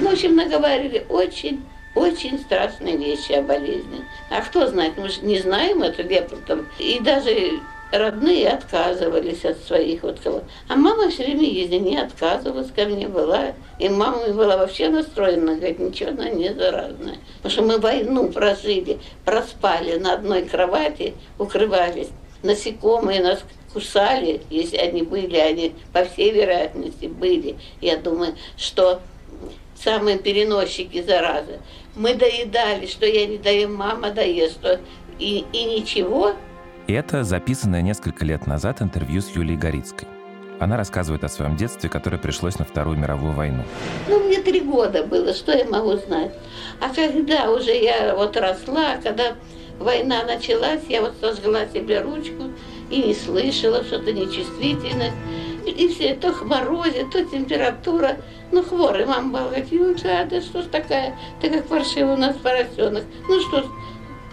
Ну, в общем, наговорили очень очень страшные вещи о болезни. А кто знает, мы же не знаем эту лепру там. И даже родные отказывались от своих вот кого. А мама все время ездила, не отказывалась ко мне была. И мама была вообще настроена, говорит, ничего, она не заразная. Потому что мы войну прожили, проспали на одной кровати, укрывались. Насекомые нас кусали, если они были, они по всей вероятности были. Я думаю, что самые переносчики заразы. Мы доедали, что я не даю, мама что и, и ничего. Это записанное несколько лет назад интервью с Юлией Горицкой. Она рассказывает о своем детстве, которое пришлось на Вторую мировую войну. Ну, мне три года было, что я могу знать. А когда уже я вот росла, когда война началась, я вот сожгла себе ручку и не слышала, что-то нечувствительность. И все, то морозит, то температура. Ну, хворый мама говорит, Юля, да что ж такая, ты как паршиво у нас поросенок. Ну что ж,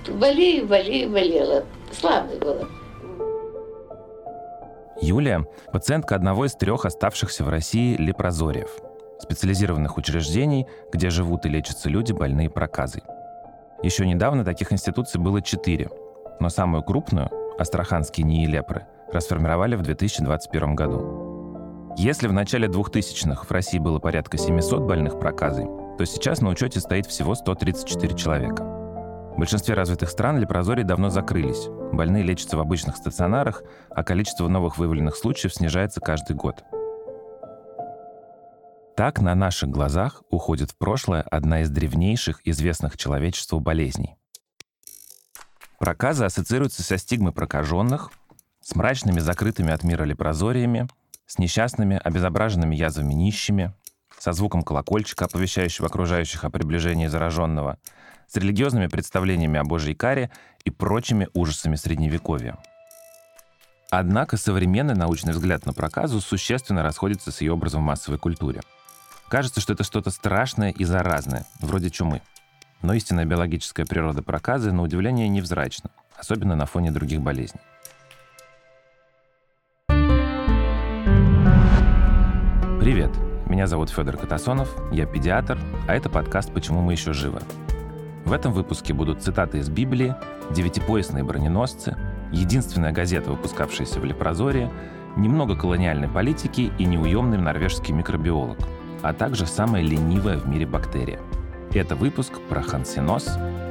болею, болею, болела. Слабая была. Юлия – пациентка одного из трех оставшихся в России лепрозориев, специализированных учреждений, где живут и лечатся люди, больные проказой. Еще недавно таких институций было четыре, но самую крупную, Астраханские НИИ лепры, расформировали в 2021 году. Если в начале 2000-х в России было порядка 700 больных проказой, то сейчас на учете стоит всего 134 человека. В большинстве развитых стран лепрозории давно закрылись. Больные лечатся в обычных стационарах, а количество новых выявленных случаев снижается каждый год. Так на наших глазах уходит в прошлое одна из древнейших известных человечеству болезней. Проказы ассоциируются со стигмой прокаженных, с мрачными закрытыми от мира лепрозориями, с несчастными, обезображенными язвами нищими, со звуком колокольчика, оповещающего окружающих о приближении зараженного, с религиозными представлениями о Божьей каре и прочими ужасами Средневековья. Однако современный научный взгляд на проказу существенно расходится с ее образом в массовой культуре. Кажется, что это что-то страшное и заразное, вроде чумы. Но истинная биологическая природа проказы, на удивление, невзрачна, особенно на фоне других болезней. Привет, меня зовут Федор Катасонов, я педиатр, а это подкаст «Почему мы еще живы». В этом выпуске будут цитаты из Библии, девятипоясные броненосцы, единственная газета, выпускавшаяся в Лепрозоре, немного колониальной политики и неуемный норвежский микробиолог, а также самая ленивая в мире бактерия. Это выпуск про хансинос,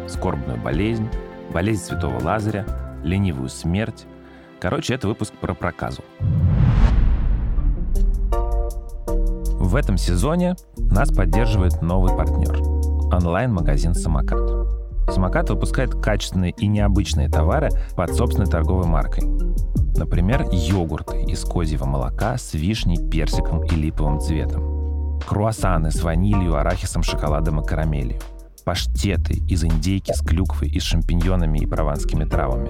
скорбную болезнь, болезнь святого Лазаря, ленивую смерть. Короче, это выпуск про проказу. В этом сезоне нас поддерживает новый партнер – онлайн-магазин «Самокат». «Самокат» выпускает качественные и необычные товары под собственной торговой маркой. Например, йогурты из козьего молока с вишней, персиком и липовым цветом. Круассаны с ванилью, арахисом, шоколадом и карамелью. Паштеты из индейки с клюквой и шампиньонами и прованскими травами.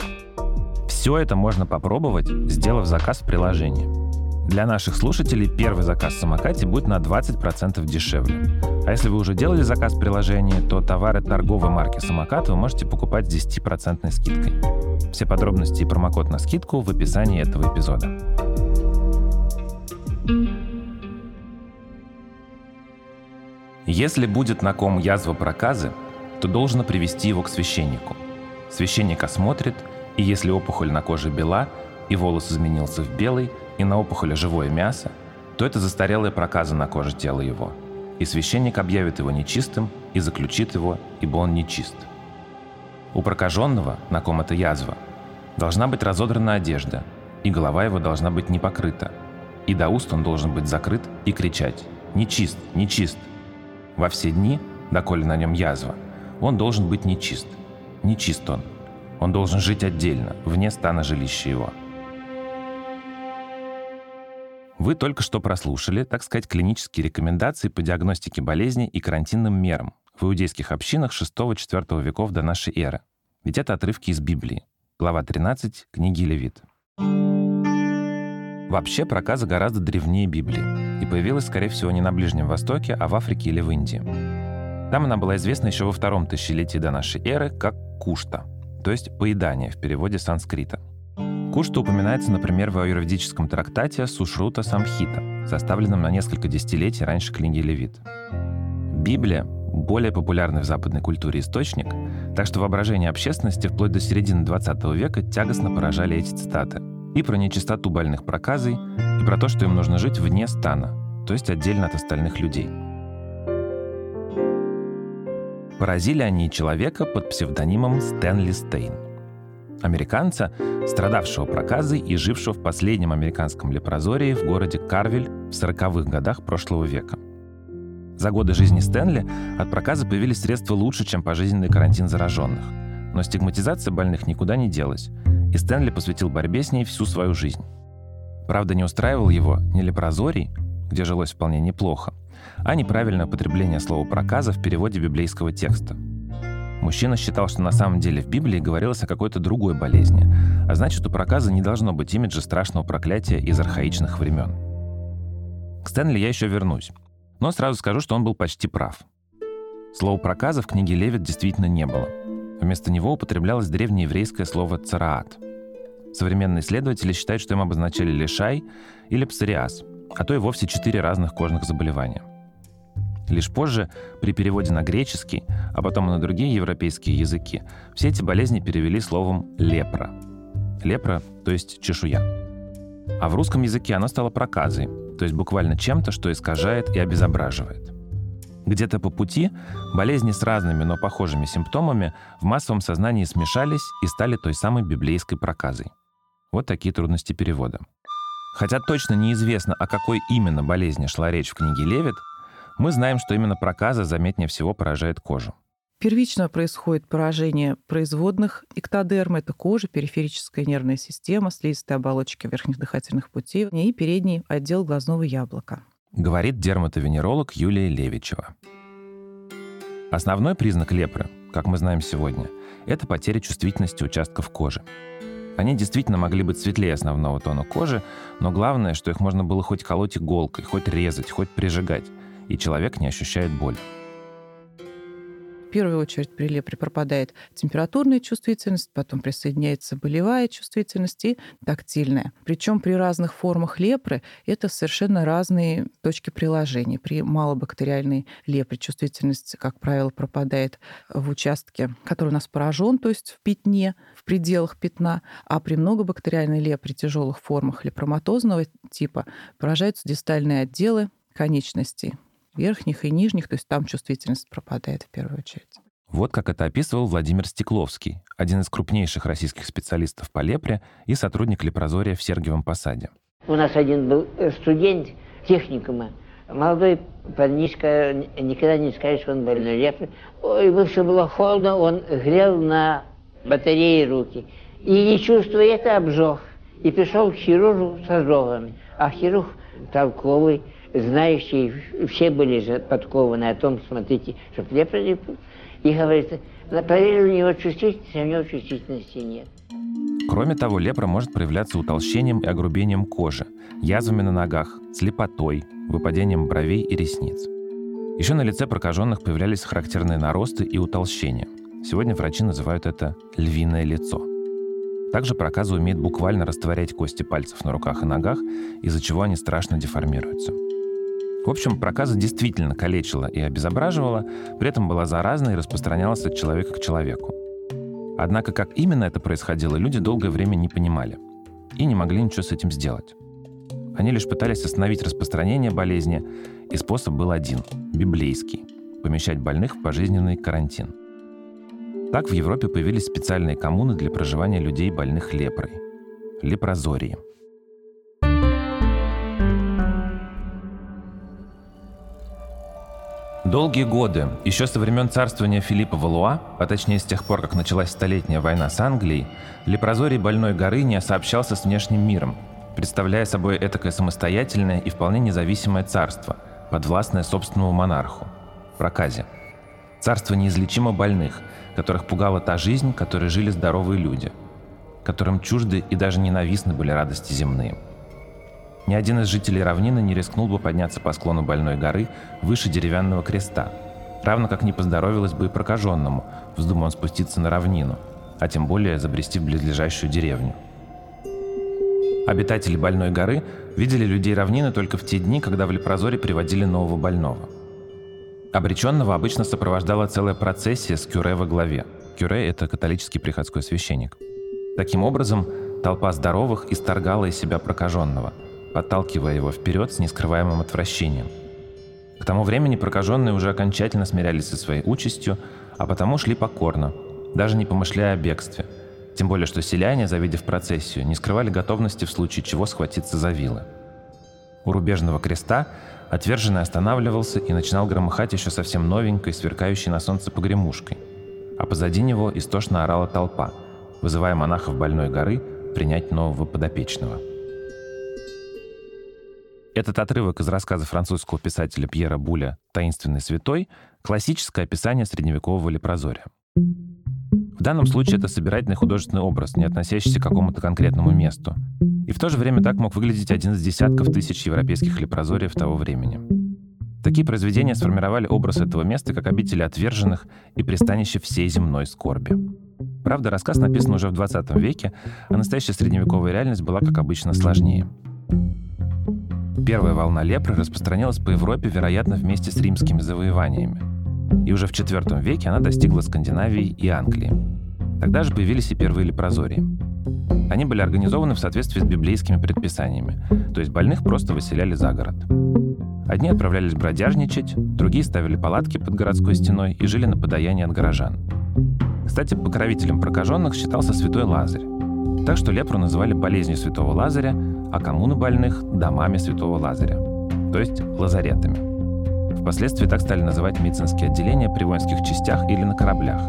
Все это можно попробовать, сделав заказ в приложении – для наших слушателей первый заказ в самокате будет на 20% дешевле. А если вы уже делали заказ в приложении, то товары торговой марки «Самокат» вы можете покупать с 10% скидкой. Все подробности и промокод на скидку в описании этого эпизода. Если будет на ком язва проказы, то должно привести его к священнику. Священник осмотрит, и если опухоль на коже бела, и волос изменился в белый – и на опухоли живое мясо, то это застарелая проказа на коже тела его, и священник объявит его нечистым и заключит его, ибо он нечист. У прокаженного, на ком это язва, должна быть разодрана одежда, и голова его должна быть не покрыта, и до уст он должен быть закрыт и кричать «Нечист! Нечист!» Во все дни, доколе на нем язва, он должен быть нечист. Нечист он. Он должен жить отдельно, вне стана жилища его – вы только что прослушали, так сказать, клинические рекомендации по диагностике болезней и карантинным мерам в иудейских общинах 6-4 веков до нашей эры. Ведь это отрывки из Библии. Глава 13 книги Левит. Вообще проказа гораздо древнее Библии и появилась, скорее всего, не на Ближнем Востоке, а в Африке или в Индии. Там она была известна еще во втором тысячелетии до нашей эры как кушта, то есть поедание в переводе санскрита – Кушта упоминается, например, в аюрведическом трактате Сушрута Самхита, составленном на несколько десятилетий раньше книги Левит. Библия — более популярный в западной культуре источник, так что воображение общественности вплоть до середины 20 века тягостно поражали эти цитаты. И про нечистоту больных проказой, и про то, что им нужно жить вне стана, то есть отдельно от остальных людей. Поразили они человека под псевдонимом Стэнли Стейн. Американца, страдавшего проказой и жившего в последнем американском лепрозории в городе Карвель в 40-х годах прошлого века. За годы жизни Стэнли от проказа появились средства лучше, чем пожизненный карантин зараженных. Но стигматизация больных никуда не делась, и Стэнли посвятил борьбе с ней всю свою жизнь. Правда, не устраивал его не лепрозорий, где жилось вполне неплохо, а неправильное употребление слова «проказа» в переводе библейского текста. Мужчина считал, что на самом деле в Библии говорилось о какой-то другой болезни, а значит, у проказа не должно быть имиджа страшного проклятия из архаичных времен. К Стэнли я еще вернусь, но сразу скажу, что он был почти прав. Слова проказа в книге Левит действительно не было. Вместо него употреблялось древнееврейское слово «цараат». Современные исследователи считают, что им обозначали лишай или псориаз, а то и вовсе четыре разных кожных заболевания. Лишь позже, при переводе на греческий, а потом и на другие европейские языки, все эти болезни перевели словом «лепра». Лепра, то есть чешуя. А в русском языке оно стало проказой, то есть буквально чем-то, что искажает и обезображивает. Где-то по пути болезни с разными, но похожими симптомами в массовом сознании смешались и стали той самой библейской проказой. Вот такие трудности перевода. Хотя точно неизвестно, о какой именно болезни шла речь в книге Левит, мы знаем, что именно проказа заметнее всего поражает кожу. Первично происходит поражение производных эктодермы, это кожа, периферическая нервная система, слизистые оболочки верхних дыхательных путей и передний отдел глазного яблока. Говорит дерматовенеролог Юлия Левичева. Основной признак лепры, как мы знаем сегодня, это потеря чувствительности участков кожи. Они действительно могли быть светлее основного тона кожи, но главное, что их можно было хоть колоть иголкой, хоть резать, хоть прижигать – и человек не ощущает боль. В первую очередь при лепре пропадает температурная чувствительность, потом присоединяется болевая чувствительность и тактильная. Причем при разных формах лепры это совершенно разные точки приложения. При малобактериальной лепре чувствительность, как правило, пропадает в участке, который у нас поражен, то есть в пятне, в пределах пятна, а при многобактериальной лепре тяжелых формах лепроматозного типа поражаются дистальные отделы конечностей верхних и нижних, то есть там чувствительность пропадает в первую очередь. Вот как это описывал Владимир Стекловский, один из крупнейших российских специалистов по лепре и сотрудник лепрозория в Сергиевом Посаде. У нас один был э, студент техникума, молодой парнишка, никогда не скажешь, что он больной лепрой. Ой, ему все было холодно, он грел на батарее руки. И не чувствуя это, обжег. И пришел к хирургу с ожогами. А хирург толковый, знающие, все были же подкованы о том, смотрите, что лепра И говорится, проверили у него чувствительность, а у него чувствительности нет. Кроме того, лепра может проявляться утолщением и огрубением кожи, язвами на ногах, слепотой, выпадением бровей и ресниц. Еще на лице прокаженных появлялись характерные наросты и утолщения. Сегодня врачи называют это «львиное лицо». Также проказа умеет буквально растворять кости пальцев на руках и ногах, из-за чего они страшно деформируются. В общем, проказа действительно калечила и обезображивала, при этом была заразна и распространялась от человека к человеку. Однако как именно это происходило, люди долгое время не понимали и не могли ничего с этим сделать. Они лишь пытались остановить распространение болезни, и способ был один – библейский – помещать больных в пожизненный карантин. Так в Европе появились специальные коммуны для проживания людей, больных лепрой – лепрозории – Долгие годы, еще со времен царствования Филиппа Валуа, а точнее с тех пор, как началась Столетняя война с Англией, Лепрозорий Больной горы не сообщался с внешним миром, представляя собой этакое самостоятельное и вполне независимое царство, подвластное собственному монарху – проказе. Царство неизлечимо больных, которых пугала та жизнь, которой жили здоровые люди, которым чужды и даже ненавистны были радости земные – ни один из жителей равнины не рискнул бы подняться по склону больной горы выше деревянного креста, равно как не поздоровилось бы и прокаженному, вздумал он спуститься на равнину, а тем более забрести в близлежащую деревню. Обитатели больной горы видели людей равнины только в те дни, когда в Лепрозоре приводили нового больного. Обреченного обычно сопровождала целая процессия с кюре во главе. Кюре – это католический приходской священник. Таким образом, толпа здоровых исторгала из себя прокаженного, подталкивая его вперед с нескрываемым отвращением. К тому времени прокаженные уже окончательно смирялись со своей участью, а потому шли покорно, даже не помышляя о бегстве. Тем более, что селяне, завидев процессию, не скрывали готовности в случае чего схватиться за вилы. У рубежного креста отверженный останавливался и начинал громыхать еще совсем новенькой, сверкающей на солнце погремушкой. А позади него истошно орала толпа, вызывая монахов Больной горы принять нового подопечного. Этот отрывок из рассказа французского писателя Пьера Буля «Таинственный святой» — классическое описание средневекового лепрозория. В данном случае это собирательный художественный образ, не относящийся к какому-то конкретному месту. И в то же время так мог выглядеть один из десятков тысяч европейских лепрозориев того времени. Такие произведения сформировали образ этого места как обители отверженных и пристанище всей земной скорби. Правда, рассказ написан уже в 20 веке, а настоящая средневековая реальность была, как обычно, сложнее. Первая волна лепры распространилась по Европе, вероятно, вместе с римскими завоеваниями. И уже в IV веке она достигла Скандинавии и Англии. Тогда же появились и первые лепрозории. Они были организованы в соответствии с библейскими предписаниями, то есть больных просто выселяли за город. Одни отправлялись бродяжничать, другие ставили палатки под городской стеной и жили на подаянии от горожан. Кстати, покровителем прокаженных считался святой Лазарь. Так что лепру называли болезнью святого Лазаря, а коммуны больных – домами святого Лазаря, то есть лазаретами. Впоследствии так стали называть медицинские отделения при воинских частях или на кораблях,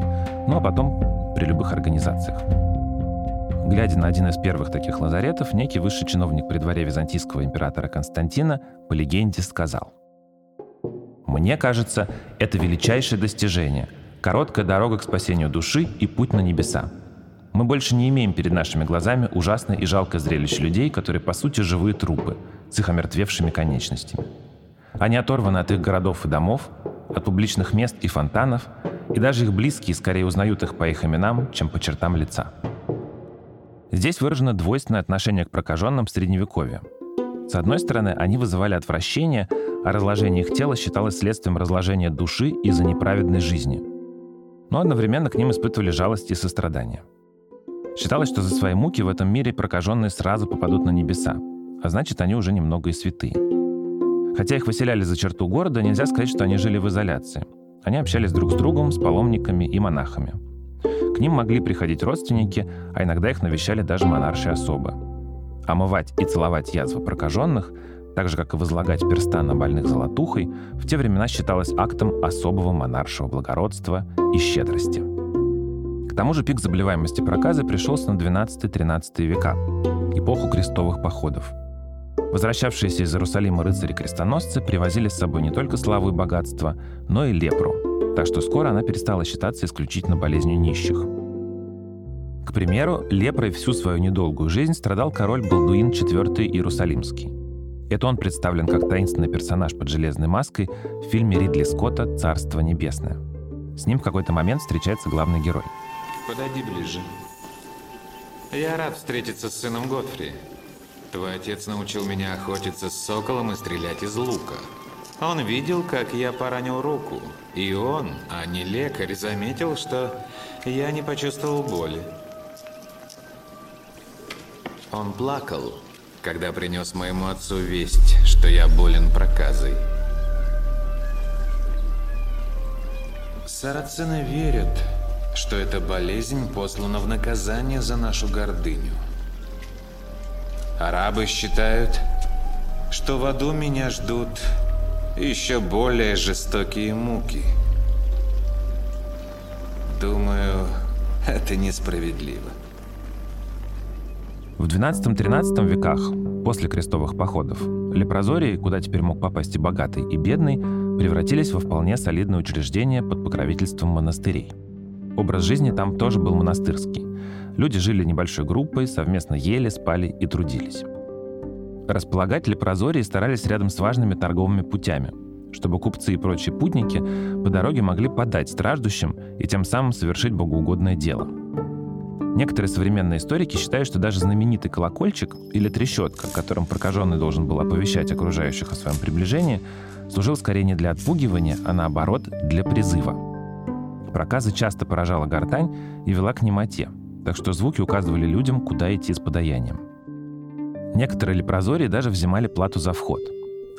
ну а потом при любых организациях. Глядя на один из первых таких лазаретов, некий высший чиновник при дворе византийского императора Константина по легенде сказал «Мне кажется, это величайшее достижение, короткая дорога к спасению души и путь на небеса. Мы больше не имеем перед нашими глазами ужасное и жалкое зрелище людей, которые по сути живые трупы с их омертвевшими конечностями. Они оторваны от их городов и домов, от публичных мест и фонтанов, и даже их близкие скорее узнают их по их именам, чем по чертам лица. Здесь выражено двойственное отношение к прокаженным в Средневековье. С одной стороны, они вызывали отвращение, а разложение их тела считалось следствием разложения души из-за неправедной жизни. Но одновременно к ним испытывали жалость и сострадание. Считалось, что за свои муки в этом мире прокаженные сразу попадут на небеса, а значит, они уже немного и святые. Хотя их выселяли за черту города, нельзя сказать, что они жили в изоляции. Они общались друг с другом, с паломниками и монахами. К ним могли приходить родственники, а иногда их навещали даже монарши особы. Омывать и целовать язвы прокаженных, так же, как и возлагать перста на больных золотухой, в те времена считалось актом особого монаршего благородства и щедрости. К тому же пик заболеваемости проказы пришелся на 12-13 века, эпоху крестовых походов – Возвращавшиеся из Иерусалима рыцари-крестоносцы привозили с собой не только славу и богатство, но и лепру, так что скоро она перестала считаться исключительно болезнью нищих. К примеру, лепрой всю свою недолгую жизнь страдал король Балдуин IV Иерусалимский. Это он представлен как таинственный персонаж под железной маской в фильме Ридли Скотта «Царство небесное». С ним в какой-то момент встречается главный герой. Подойди ближе. Я рад встретиться с сыном Готфри. Твой отец научил меня охотиться с соколом и стрелять из лука. Он видел, как я поранил руку, и он, а не лекарь, заметил, что я не почувствовал боли. Он плакал, когда принес моему отцу весть, что я болен проказой. Сарацины верят, что эта болезнь послана в наказание за нашу гордыню. Арабы считают, что в аду меня ждут еще более жестокие муки. Думаю, это несправедливо. В 12-13 веках, после крестовых походов, лепрозории, куда теперь мог попасть и богатый, и бедный, превратились во вполне солидное учреждение под покровительством монастырей. Образ жизни там тоже был монастырский. Люди жили небольшой группой, совместно ели, спали и трудились. Располагать лепрозории старались рядом с важными торговыми путями, чтобы купцы и прочие путники по дороге могли подать страждущим и тем самым совершить богоугодное дело. Некоторые современные историки считают, что даже знаменитый колокольчик или трещотка, которым прокаженный должен был оповещать окружающих о своем приближении, служил скорее не для отпугивания, а наоборот для призыва. Проказы часто поражала гортань и вела к немоте, так что звуки указывали людям, куда идти с подаянием. Некоторые лепрозории даже взимали плату за вход.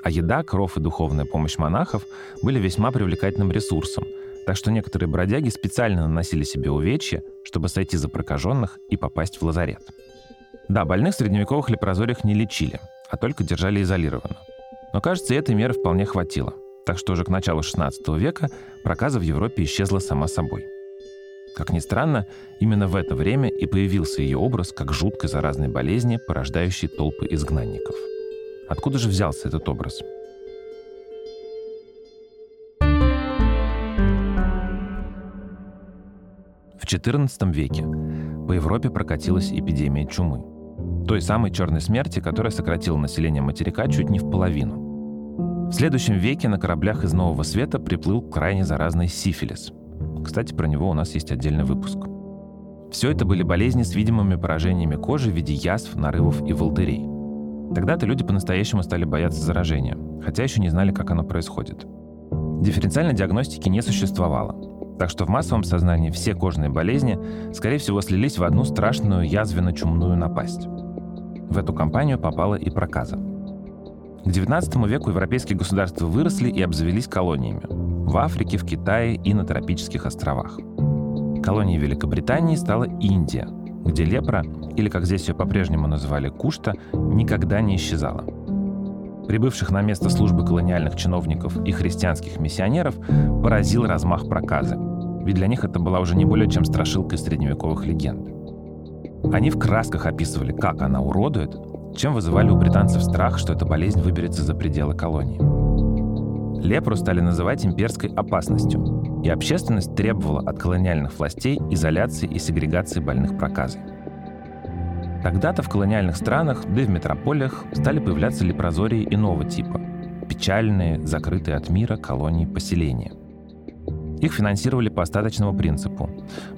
А еда, кров и духовная помощь монахов были весьма привлекательным ресурсом, так что некоторые бродяги специально наносили себе увечья, чтобы сойти за прокаженных и попасть в лазарет. Да, больных в средневековых лепрозориях не лечили, а только держали изолированно. Но, кажется, этой меры вполне хватило. Так что уже к началу XVI века проказа в Европе исчезла сама собой. Как ни странно, именно в это время и появился ее образ как жуткой заразной болезни, порождающей толпы изгнанников. Откуда же взялся этот образ? В XIV веке по Европе прокатилась эпидемия чумы. Той самой черной смерти, которая сократила население материка чуть не в половину. В следующем веке на кораблях из Нового Света приплыл крайне заразный сифилис. Кстати, про него у нас есть отдельный выпуск. Все это были болезни с видимыми поражениями кожи в виде язв, нарывов и волдырей. Тогда-то люди по-настоящему стали бояться заражения, хотя еще не знали, как оно происходит. Дифференциальной диагностики не существовало, так что в массовом сознании все кожные болезни, скорее всего, слились в одну страшную язвенно-чумную напасть. В эту компанию попала и проказа. К XIX веку европейские государства выросли и обзавелись колониями. В Африке, в Китае и на тропических островах. Колонией Великобритании стала Индия, где лепра, или как здесь ее по-прежнему называли кушта, никогда не исчезала. Прибывших на место службы колониальных чиновников и христианских миссионеров поразил размах проказы. Ведь для них это была уже не более чем страшилка из средневековых легенд. Они в красках описывали, как она уродует, чем вызывали у британцев страх, что эта болезнь выберется за пределы колонии. Лепру стали называть имперской опасностью, и общественность требовала от колониальных властей изоляции и сегрегации больных проказой. Тогда-то в колониальных странах, да и в метрополиях стали появляться лепрозории иного типа – печальные, закрытые от мира колонии поселения. Их финансировали по остаточному принципу.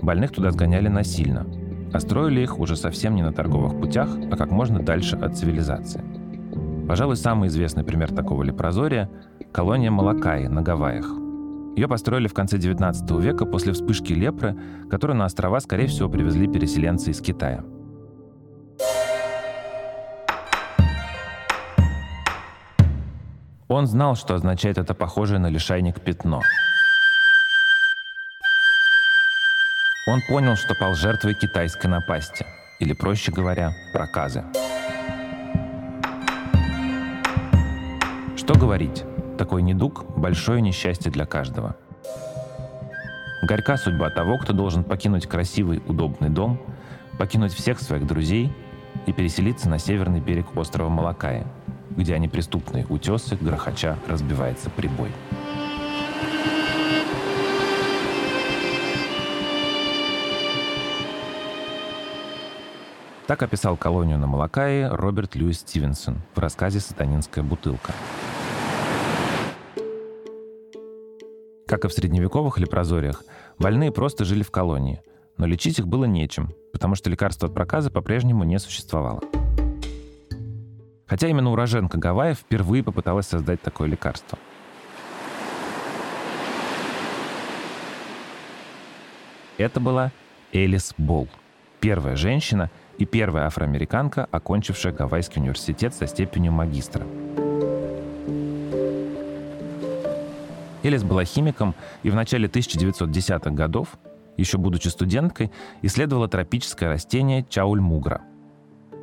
Больных туда сгоняли насильно, а строили их уже совсем не на торговых путях, а как можно дальше от цивилизации. Пожалуй, самый известный пример такого лепрозория – колония Малакаи на Гавайях. Ее построили в конце 19 века после вспышки лепры, которую на острова, скорее всего, привезли переселенцы из Китая. Он знал, что означает это похожее на лишайник пятно – Он понял, что пал жертвой китайской напасти, или, проще говоря, проказы. Что говорить? Такой недуг – большое несчастье для каждого. Горька судьба того, кто должен покинуть красивый, удобный дом, покинуть всех своих друзей и переселиться на северный берег острова Малакая, где неприступные утесы грохоча разбивается прибой. Так описал колонию на Малакае Роберт Льюис Стивенсон в рассказе «Сатанинская бутылка». Как и в средневековых лепрозориях, больные просто жили в колонии, но лечить их было нечем, потому что лекарства от проказа по-прежнему не существовало. Хотя именно уроженка Гавайев впервые попыталась создать такое лекарство. Это была Элис Болл, первая женщина — и первая афроамериканка, окончившая Гавайский университет со степенью магистра. Элис была химиком и в начале 1910-х годов, еще будучи студенткой, исследовала тропическое растение чауль-мугра.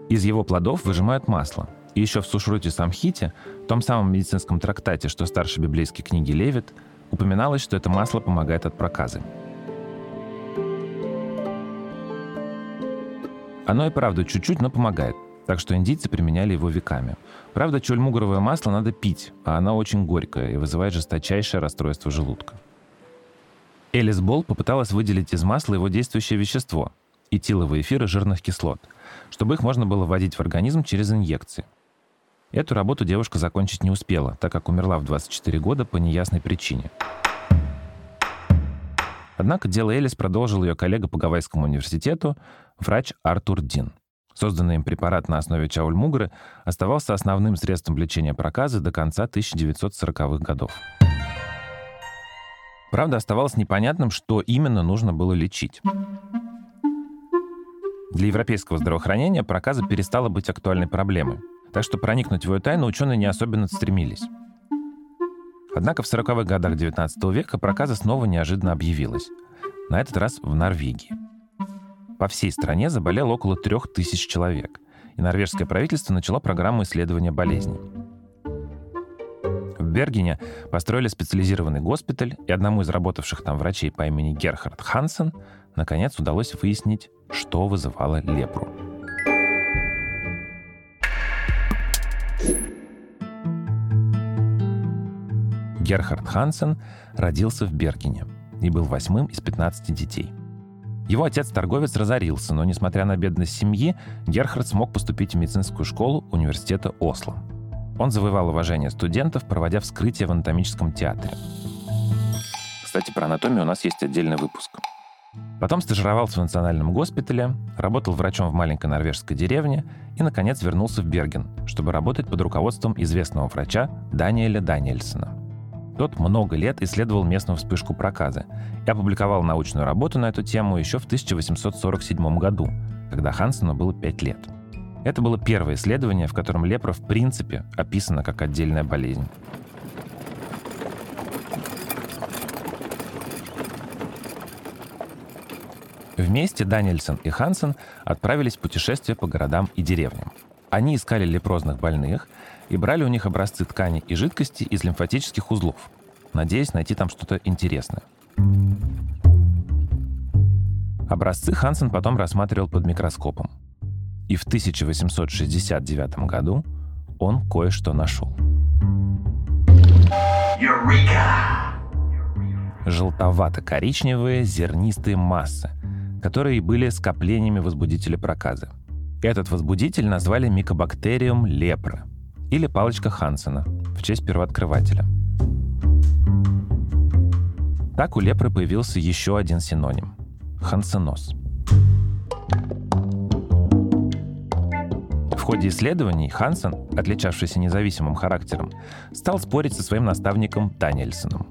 Из его плодов выжимают масло. И еще в Сушруте Самхите, том самом медицинском трактате, что старше библейской книги Левит, упоминалось, что это масло помогает от проказы. Оно и правда чуть-чуть, но помогает. Так что индийцы применяли его веками. Правда, чульмугровое масло надо пить, а оно очень горькое и вызывает жесточайшее расстройство желудка. Элис Болл попыталась выделить из масла его действующее вещество – этиловые эфиры жирных кислот, чтобы их можно было вводить в организм через инъекции. Эту работу девушка закончить не успела, так как умерла в 24 года по неясной причине. Однако дело Элис продолжил ее коллега по Гавайскому университету, врач Артур Дин. Созданный им препарат на основе чаульмугры оставался основным средством лечения проказы до конца 1940-х годов. Правда, оставалось непонятным, что именно нужно было лечить. Для европейского здравоохранения проказа перестала быть актуальной проблемой, так что проникнуть в ее тайну ученые не особенно стремились. Однако в 40-х годах 19 века проказа снова неожиданно объявилась. На этот раз в Норвегии. По всей стране заболело около трех тысяч человек, и норвежское правительство начало программу исследования болезней. В Бергене построили специализированный госпиталь, и одному из работавших там врачей по имени Герхард Хансен наконец удалось выяснить, что вызывало лепру. Герхард Хансен родился в Бергене и был восьмым из 15 детей. Его отец-торговец разорился, но, несмотря на бедность семьи, Герхард смог поступить в медицинскую школу университета Осло. Он завоевал уважение студентов, проводя вскрытие в анатомическом театре. Кстати, про анатомию у нас есть отдельный выпуск. Потом стажировался в национальном госпитале, работал врачом в маленькой норвежской деревне и, наконец, вернулся в Берген, чтобы работать под руководством известного врача Даниэля Даниэльсона – тот много лет исследовал местную вспышку проказа и опубликовал научную работу на эту тему еще в 1847 году, когда Хансену было 5 лет. Это было первое исследование, в котором лепра в принципе описана как отдельная болезнь. Вместе Даниэльсон и Хансен отправились в путешествие по городам и деревням. Они искали лепрозных больных – и брали у них образцы ткани и жидкости из лимфатических узлов, надеясь найти там что-то интересное. Образцы Хансен потом рассматривал под микроскопом. И в 1869 году он кое-что нашел. Желтовато-коричневые зернистые массы, которые были скоплениями возбудителя проказа. Этот возбудитель назвали микобактериум лепра – или палочка Хансена в честь первооткрывателя. Так у лепры появился еще один синоним – хансеноз. В ходе исследований Хансен, отличавшийся независимым характером, стал спорить со своим наставником Даниэльсоном.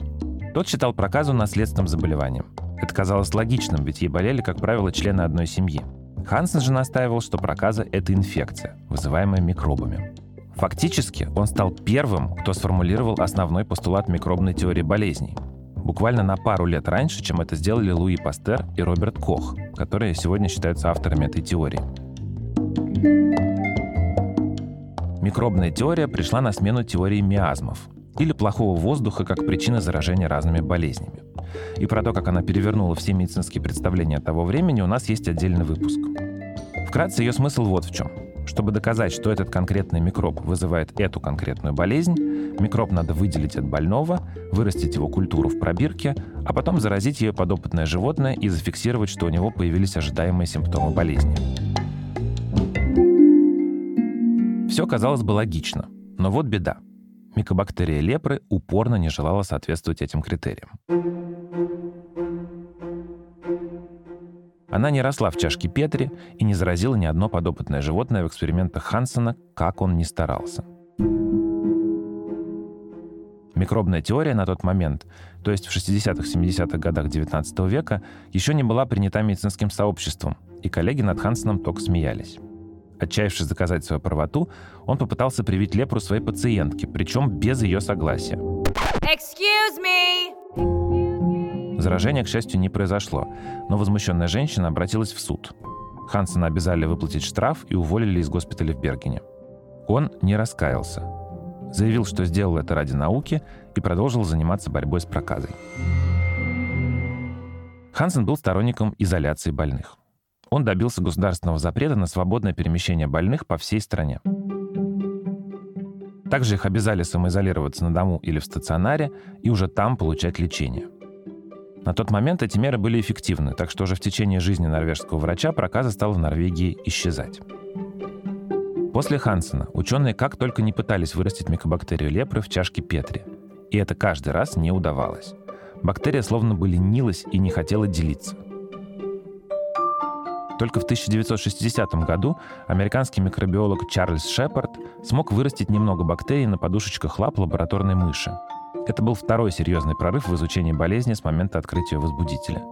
Тот считал проказу наследственным заболеванием. Это казалось логичным, ведь ей болели, как правило, члены одной семьи. Хансен же настаивал, что проказа – это инфекция, вызываемая микробами. Фактически он стал первым, кто сформулировал основной постулат микробной теории болезней. Буквально на пару лет раньше, чем это сделали Луи Пастер и Роберт Кох, которые сегодня считаются авторами этой теории. Микробная теория пришла на смену теории миазмов, или плохого воздуха как причины заражения разными болезнями. И про то, как она перевернула все медицинские представления того времени, у нас есть отдельный выпуск. Вкратце ее смысл вот в чем. Чтобы доказать, что этот конкретный микроб вызывает эту конкретную болезнь, микроб надо выделить от больного, вырастить его культуру в пробирке, а потом заразить ее подопытное животное и зафиксировать, что у него появились ожидаемые симптомы болезни. Все казалось бы логично, но вот беда. Микобактерия лепры упорно не желала соответствовать этим критериям. Она не росла в чашке Петри и не заразила ни одно подопытное животное в экспериментах Хансена, как он ни старался. Микробная теория на тот момент, то есть в 60-70-х годах XIX века, еще не была принята медицинским сообществом, и коллеги над Хансеном только смеялись. Отчаявшись доказать свою правоту, он попытался привить лепру своей пациентке, причем без ее согласия. Excuse me! Заражения, к счастью, не произошло, но возмущенная женщина обратилась в суд. Хансена обязали выплатить штраф и уволили из госпиталя в Бергене. Он не раскаялся. Заявил, что сделал это ради науки и продолжил заниматься борьбой с проказой. Хансен был сторонником изоляции больных. Он добился государственного запрета на свободное перемещение больных по всей стране. Также их обязали самоизолироваться на дому или в стационаре и уже там получать лечение – на тот момент эти меры были эффективны, так что уже в течение жизни норвежского врача проказа стала в Норвегии исчезать. После Хансена ученые как только не пытались вырастить микобактерию лепры в чашке Петри. И это каждый раз не удавалось. Бактерия словно бы ленилась и не хотела делиться. Только в 1960 году американский микробиолог Чарльз Шепард смог вырастить немного бактерий на подушечках лап лабораторной мыши. Это был второй серьезный прорыв в изучении болезни с момента открытия возбудителя.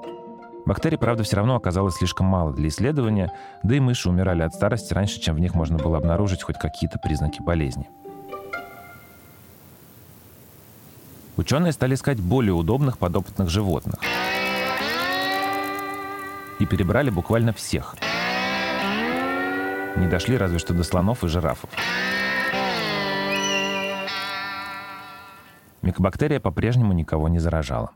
Бактерий, правда, все равно оказалось слишком мало для исследования, да и мыши умирали от старости раньше, чем в них можно было обнаружить хоть какие-то признаки болезни. Ученые стали искать более удобных подопытных животных. И перебрали буквально всех. Не дошли разве что до слонов и жирафов. Микобактерия по-прежнему никого не заражала.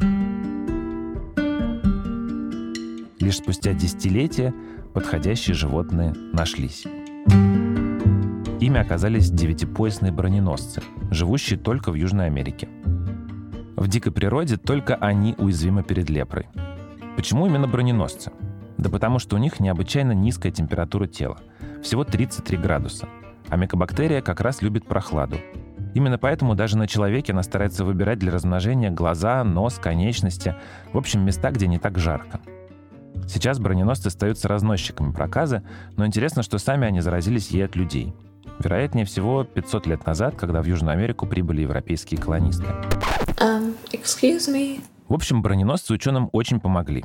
Лишь спустя десятилетия подходящие животные нашлись. Ими оказались девятипоясные броненосцы, живущие только в Южной Америке. В дикой природе только они уязвимы перед лепрой. Почему именно броненосцы? Да потому что у них необычайно низкая температура тела, всего 33 градуса, а микобактерия как раз любит прохладу. Именно поэтому даже на человеке она старается выбирать для размножения глаза, нос, конечности, в общем, места, где не так жарко. Сейчас броненосцы остаются разносчиками проказы, но интересно, что сами они заразились ей от людей. Вероятнее всего, 500 лет назад, когда в Южную Америку прибыли европейские колонисты. Um, excuse me. В общем, броненосцы ученым очень помогли.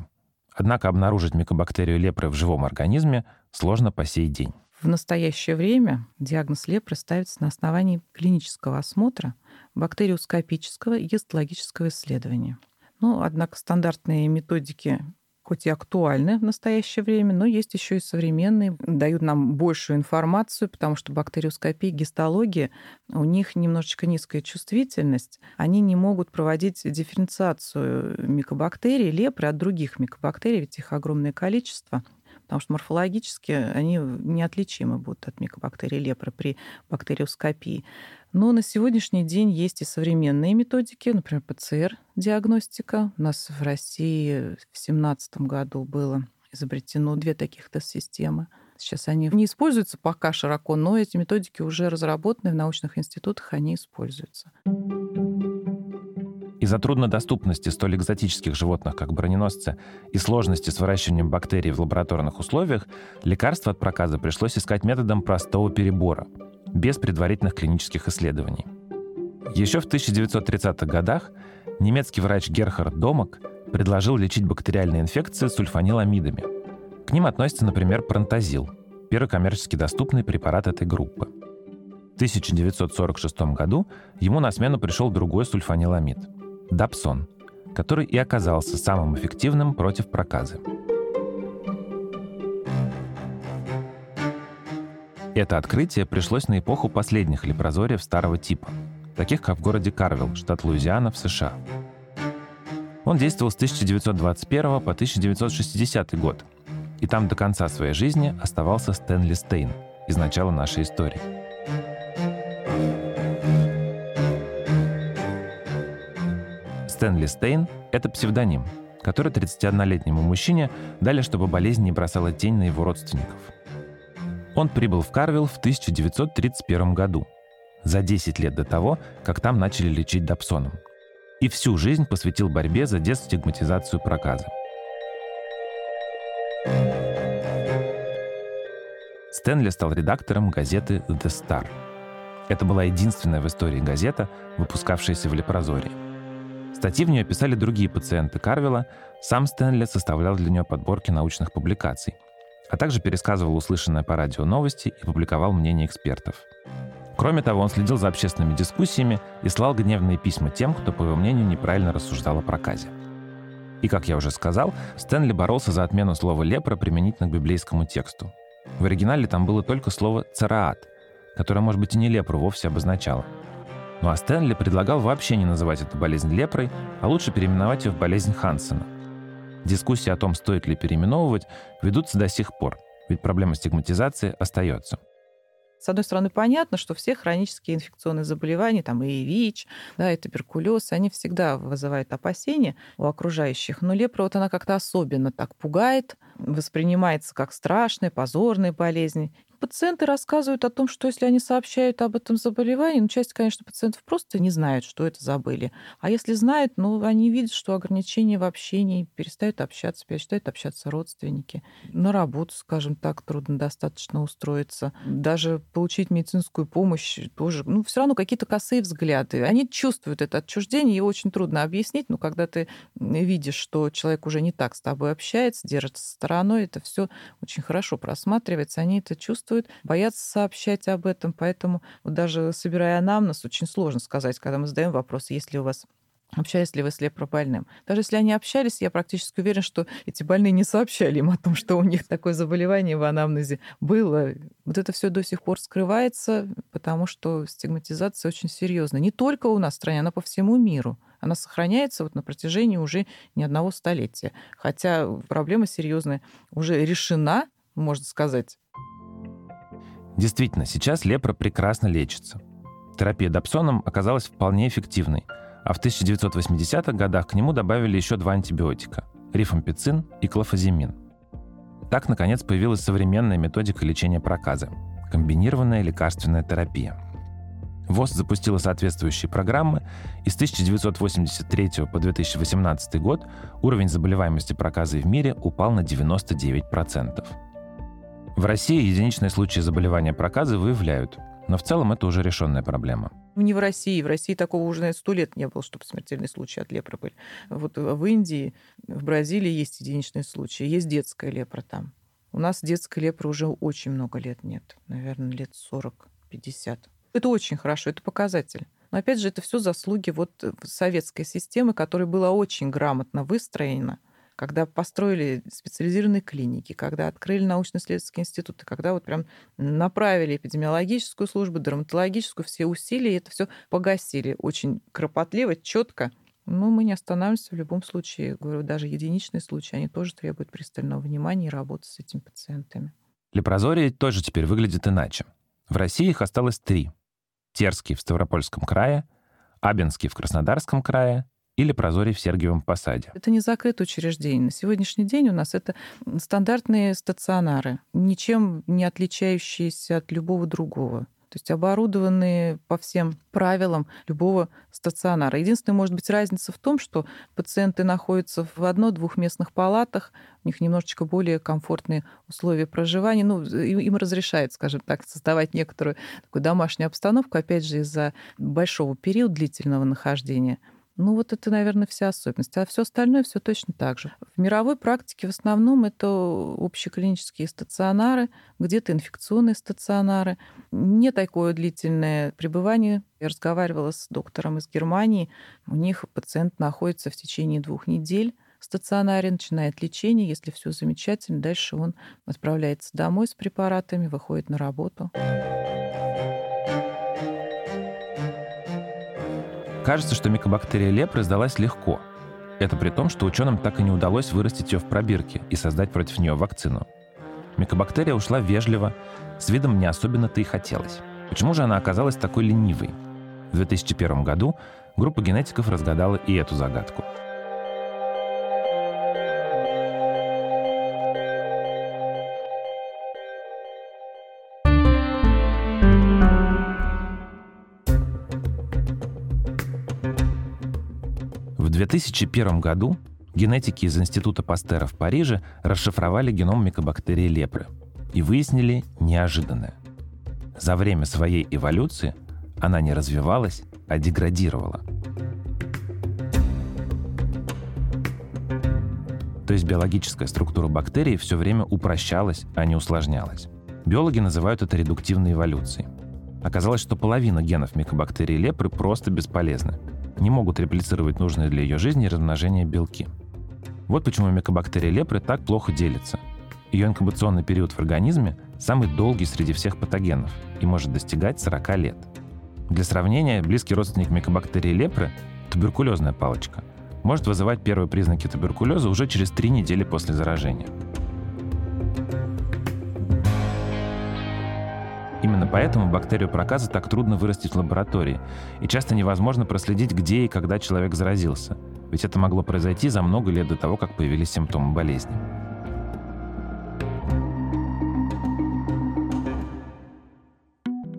Однако обнаружить микобактерию лепры в живом организме сложно по сей день. В настоящее время диагноз лепры ставится на основании клинического осмотра, бактериоскопического и гистологического исследования. Ну, однако стандартные методики хоть и актуальны в настоящее время, но есть еще и современные, дают нам большую информацию, потому что бактериоскопия, гистология, у них немножечко низкая чувствительность, они не могут проводить дифференциацию микобактерий, лепры от других микобактерий, ведь их огромное количество потому что морфологически они неотличимы будут от микобактерий лепры при бактериоскопии. Но на сегодняшний день есть и современные методики, например, ПЦР-диагностика. У нас в России в 2017 году было изобретено две таких тест-системы. Сейчас они не используются пока широко, но эти методики уже разработаны в научных институтах, они используются. Из-за труднодоступности столь экзотических животных, как броненосцы, и сложности с выращиванием бактерий в лабораторных условиях, лекарства от проказа пришлось искать методом простого перебора, без предварительных клинических исследований. Еще в 1930-х годах немецкий врач Герхард Домак предложил лечить бактериальные инфекции сульфаниламидами. К ним относится, например, пронтозил, первый коммерчески доступный препарат этой группы. В 1946 году ему на смену пришел другой сульфаниламид – Дапсон, который и оказался самым эффективным против проказы. Это открытие пришлось на эпоху последних лепрозориев старого типа, таких как в городе Карвилл, штат Луизиана в США. Он действовал с 1921 по 1960 год, и там до конца своей жизни оставался Стэнли Стейн из начала нашей истории – Стэнли Стейн — это псевдоним, который 31-летнему мужчине дали, чтобы болезнь не бросала тень на его родственников. Он прибыл в Карвилл в 1931 году, за 10 лет до того, как там начали лечить Дапсоном. И всю жизнь посвятил борьбе за дестигматизацию проказа. Стэнли стал редактором газеты «The Star». Это была единственная в истории газета, выпускавшаяся в Лепрозории – Статьи в нее писали другие пациенты Карвела, сам Стэнли составлял для нее подборки научных публикаций, а также пересказывал услышанное по радио новости и публиковал мнения экспертов. Кроме того, он следил за общественными дискуссиями и слал гневные письма тем, кто, по его мнению, неправильно рассуждал о проказе. И, как я уже сказал, Стэнли боролся за отмену слова «лепра» применительно к библейскому тексту. В оригинале там было только слово «цараат», которое, может быть, и не лепру вовсе обозначало – ну а Стэнли предлагал вообще не называть эту болезнь лепрой, а лучше переименовать ее в болезнь Хансена. Дискуссии о том, стоит ли переименовывать, ведутся до сих пор, ведь проблема стигматизации остается. С одной стороны, понятно, что все хронические инфекционные заболевания, там и ВИЧ, да, и туберкулез, они всегда вызывают опасения у окружающих. Но лепра вот она как-то особенно так пугает, воспринимается как страшная, позорная болезнь пациенты рассказывают о том, что если они сообщают об этом заболевании, ну, часть, конечно, пациентов просто не знают, что это забыли. А если знают, ну, они видят, что ограничения в общении, перестают общаться, перестают общаться родственники. На работу, скажем так, трудно достаточно устроиться. Даже получить медицинскую помощь тоже, ну, все равно какие-то косые взгляды. Они чувствуют это отчуждение, его очень трудно объяснить, но когда ты видишь, что человек уже не так с тобой общается, держится стороной, это все очень хорошо просматривается, они это чувствуют чувствуют, боятся сообщать об этом. Поэтому вот даже собирая анамнез, очень сложно сказать, когда мы задаем вопрос, есть ли у вас Общались ли вы с лепробольным? Даже если они общались, я практически уверен, что эти больные не сообщали им о том, что у них такое заболевание в анамнезе было. Вот это все до сих пор скрывается, потому что стигматизация очень серьезная. Не только у нас в стране, она по всему миру. Она сохраняется вот на протяжении уже не одного столетия. Хотя проблема серьезная уже решена, можно сказать, Действительно, сейчас лепра прекрасно лечится. Терапия допсоном оказалась вполне эффективной, а в 1980-х годах к нему добавили еще два антибиотика – рифампицин и клофазимин. Так, наконец, появилась современная методика лечения проказа – комбинированная лекарственная терапия. ВОЗ запустила соответствующие программы, и с 1983 по 2018 год уровень заболеваемости проказой в мире упал на 99%. В России единичные случаи заболевания проказы выявляют, но в целом это уже решенная проблема. Не в России. В России такого уже сто лет не было, чтобы смертельные случаи от лепры были. Вот в Индии, в Бразилии есть единичные случаи. Есть детская лепра там. У нас детской лепры уже очень много лет нет. Наверное, лет 40-50. Это очень хорошо, это показатель. Но опять же, это все заслуги вот советской системы, которая была очень грамотно выстроена – когда построили специализированные клиники, когда открыли научно-исследовательские институты, когда вот прям направили эпидемиологическую службу, дерматологическую, все усилия, и это все погасили очень кропотливо, четко. Но мы не останавливаемся в любом случае. Говорю, даже единичные случаи, они тоже требуют пристального внимания и работы с этими пациентами. Лепрозории тоже теперь выглядит иначе. В России их осталось три. Терский в Ставропольском крае, Абинский в Краснодарском крае или прозорий в Сергиевом Посаде. Это не закрытое учреждение. На сегодняшний день у нас это стандартные стационары, ничем не отличающиеся от любого другого. То есть оборудованные по всем правилам любого стационара. Единственная, может быть, разница в том, что пациенты находятся в одно-двухместных палатах, у них немножечко более комфортные условия проживания. Ну, им разрешают, скажем так, создавать некоторую такую домашнюю обстановку, опять же, из-за большого периода длительного нахождения – ну, вот это, наверное, вся особенность. А все остальное все точно так же. В мировой практике в основном это общеклинические стационары, где-то инфекционные стационары. Не такое длительное пребывание. Я разговаривала с доктором из Германии. У них пациент находится в течение двух недель в стационаре, начинает лечение. Если все замечательно, дальше он отправляется домой с препаратами, выходит на работу. Кажется, что микобактерия лепры сдалась легко. Это при том, что ученым так и не удалось вырастить ее в пробирке и создать против нее вакцину. Микобактерия ушла вежливо, с видом не особенно-то и хотелось. Почему же она оказалась такой ленивой? В 2001 году группа генетиков разгадала и эту загадку – 2001 году генетики из Института Пастера в Париже расшифровали геном микобактерии лепры и выяснили неожиданное. За время своей эволюции она не развивалась, а деградировала. То есть биологическая структура бактерий все время упрощалась, а не усложнялась. Биологи называют это редуктивной эволюцией. Оказалось, что половина генов микобактерии лепры просто бесполезны не могут реплицировать нужные для ее жизни размножения белки. Вот почему микобактерия лепры так плохо делится. Ее инкубационный период в организме самый долгий среди всех патогенов и может достигать 40 лет. Для сравнения, близкий родственник микобактерии лепры, туберкулезная палочка, может вызывать первые признаки туберкулеза уже через 3 недели после заражения. Именно поэтому бактерию проказа так трудно вырастить в лаборатории, и часто невозможно проследить, где и когда человек заразился, ведь это могло произойти за много лет до того, как появились симптомы болезни.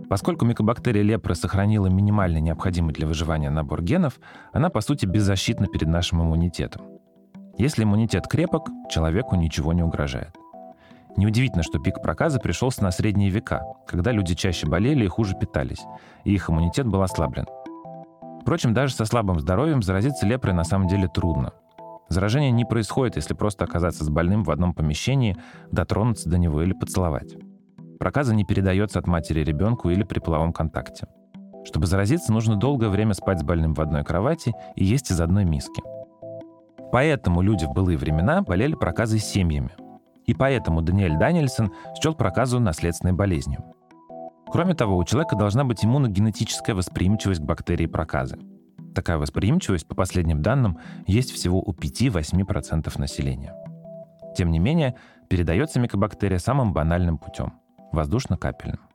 Поскольку микобактерия лепры сохранила минимальный необходимый для выживания набор генов, она, по сути, беззащитна перед нашим иммунитетом. Если иммунитет крепок, человеку ничего не угрожает. Неудивительно, что пик проказа пришелся на средние века, когда люди чаще болели и хуже питались, и их иммунитет был ослаблен. Впрочем, даже со слабым здоровьем заразиться лепрой на самом деле трудно. Заражение не происходит, если просто оказаться с больным в одном помещении, дотронуться до него или поцеловать. Проказа не передается от матери ребенку или при половом контакте. Чтобы заразиться, нужно долгое время спать с больным в одной кровати и есть из одной миски. Поэтому люди в былые времена болели проказой семьями, и поэтому Даниэль Даниэльсон счел проказу наследственной болезнью. Кроме того, у человека должна быть иммуногенетическая восприимчивость к бактерии проказы. Такая восприимчивость, по последним данным, есть всего у 5-8% населения. Тем не менее, передается микобактерия самым банальным путем – воздушно-капельным.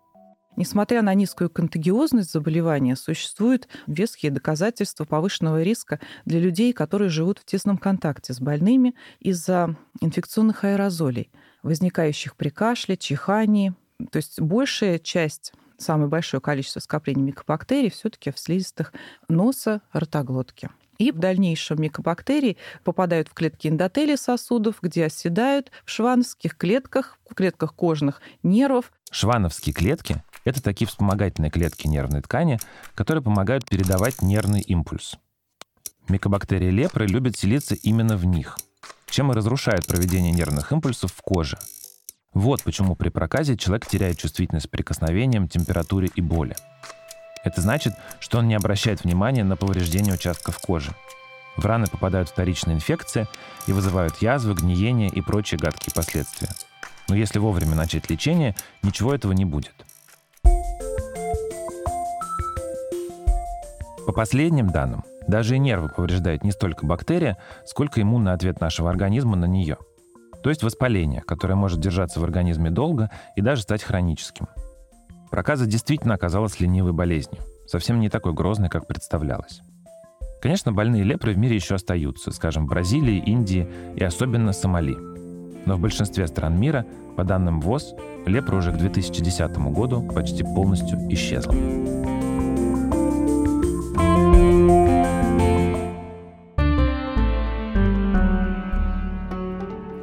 Несмотря на низкую контагиозность заболевания, существуют веские доказательства повышенного риска для людей, которые живут в тесном контакте с больными из-за инфекционных аэрозолей, возникающих при кашле, чихании. То есть большая часть самое большое количество скоплений микобактерий все-таки в слизистых носа, ротоглотки. И в дальнейшем микобактерии попадают в клетки эндотелия сосудов, где оседают в швановских клетках, в клетках кожных нервов. Швановские клетки это такие вспомогательные клетки нервной ткани, которые помогают передавать нервный импульс. Микобактерии лепры любят селиться именно в них, чем и разрушают проведение нервных импульсов в коже. Вот почему при проказе человек теряет чувствительность к прикосновениям, температуре и боли. Это значит, что он не обращает внимания на повреждение участков кожи. В раны попадают вторичные инфекции и вызывают язвы, гниение и прочие гадкие последствия. Но если вовремя начать лечение, ничего этого не будет. По последним данным, даже и нервы повреждает не столько бактерия, сколько иммунный ответ нашего организма на нее. То есть воспаление, которое может держаться в организме долго и даже стать хроническим. Проказа действительно оказалась ленивой болезнью, совсем не такой грозной, как представлялось. Конечно, больные лепры в мире еще остаются, скажем, в Бразилии, Индии и особенно Сомали. Но в большинстве стран мира, по данным ВОЗ, лепра уже к 2010 году почти полностью исчезла.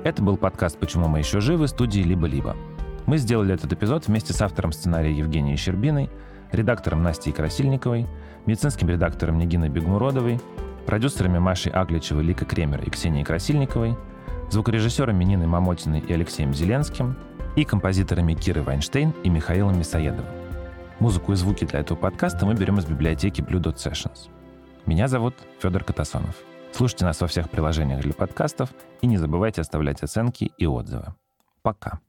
Это был подкаст «Почему мы еще живы» студии «Либо-либо». Мы сделали этот эпизод вместе с автором сценария Евгенией Щербиной, редактором Настей Красильниковой, медицинским редактором Нигиной Бегмуродовой, продюсерами Машей Агличевой, Лика Кремер и Ксенией Красильниковой, звукорежиссерами Ниной Мамотиной и Алексеем Зеленским и композиторами Киры Вайнштейн и Михаилом Мясоедовым. Музыку и звуки для этого подкаста мы берем из библиотеки Blue Dot Sessions. Меня зовут Федор Катасонов. Слушайте нас во всех приложениях для подкастов и не забывайте оставлять оценки и отзывы. Пока.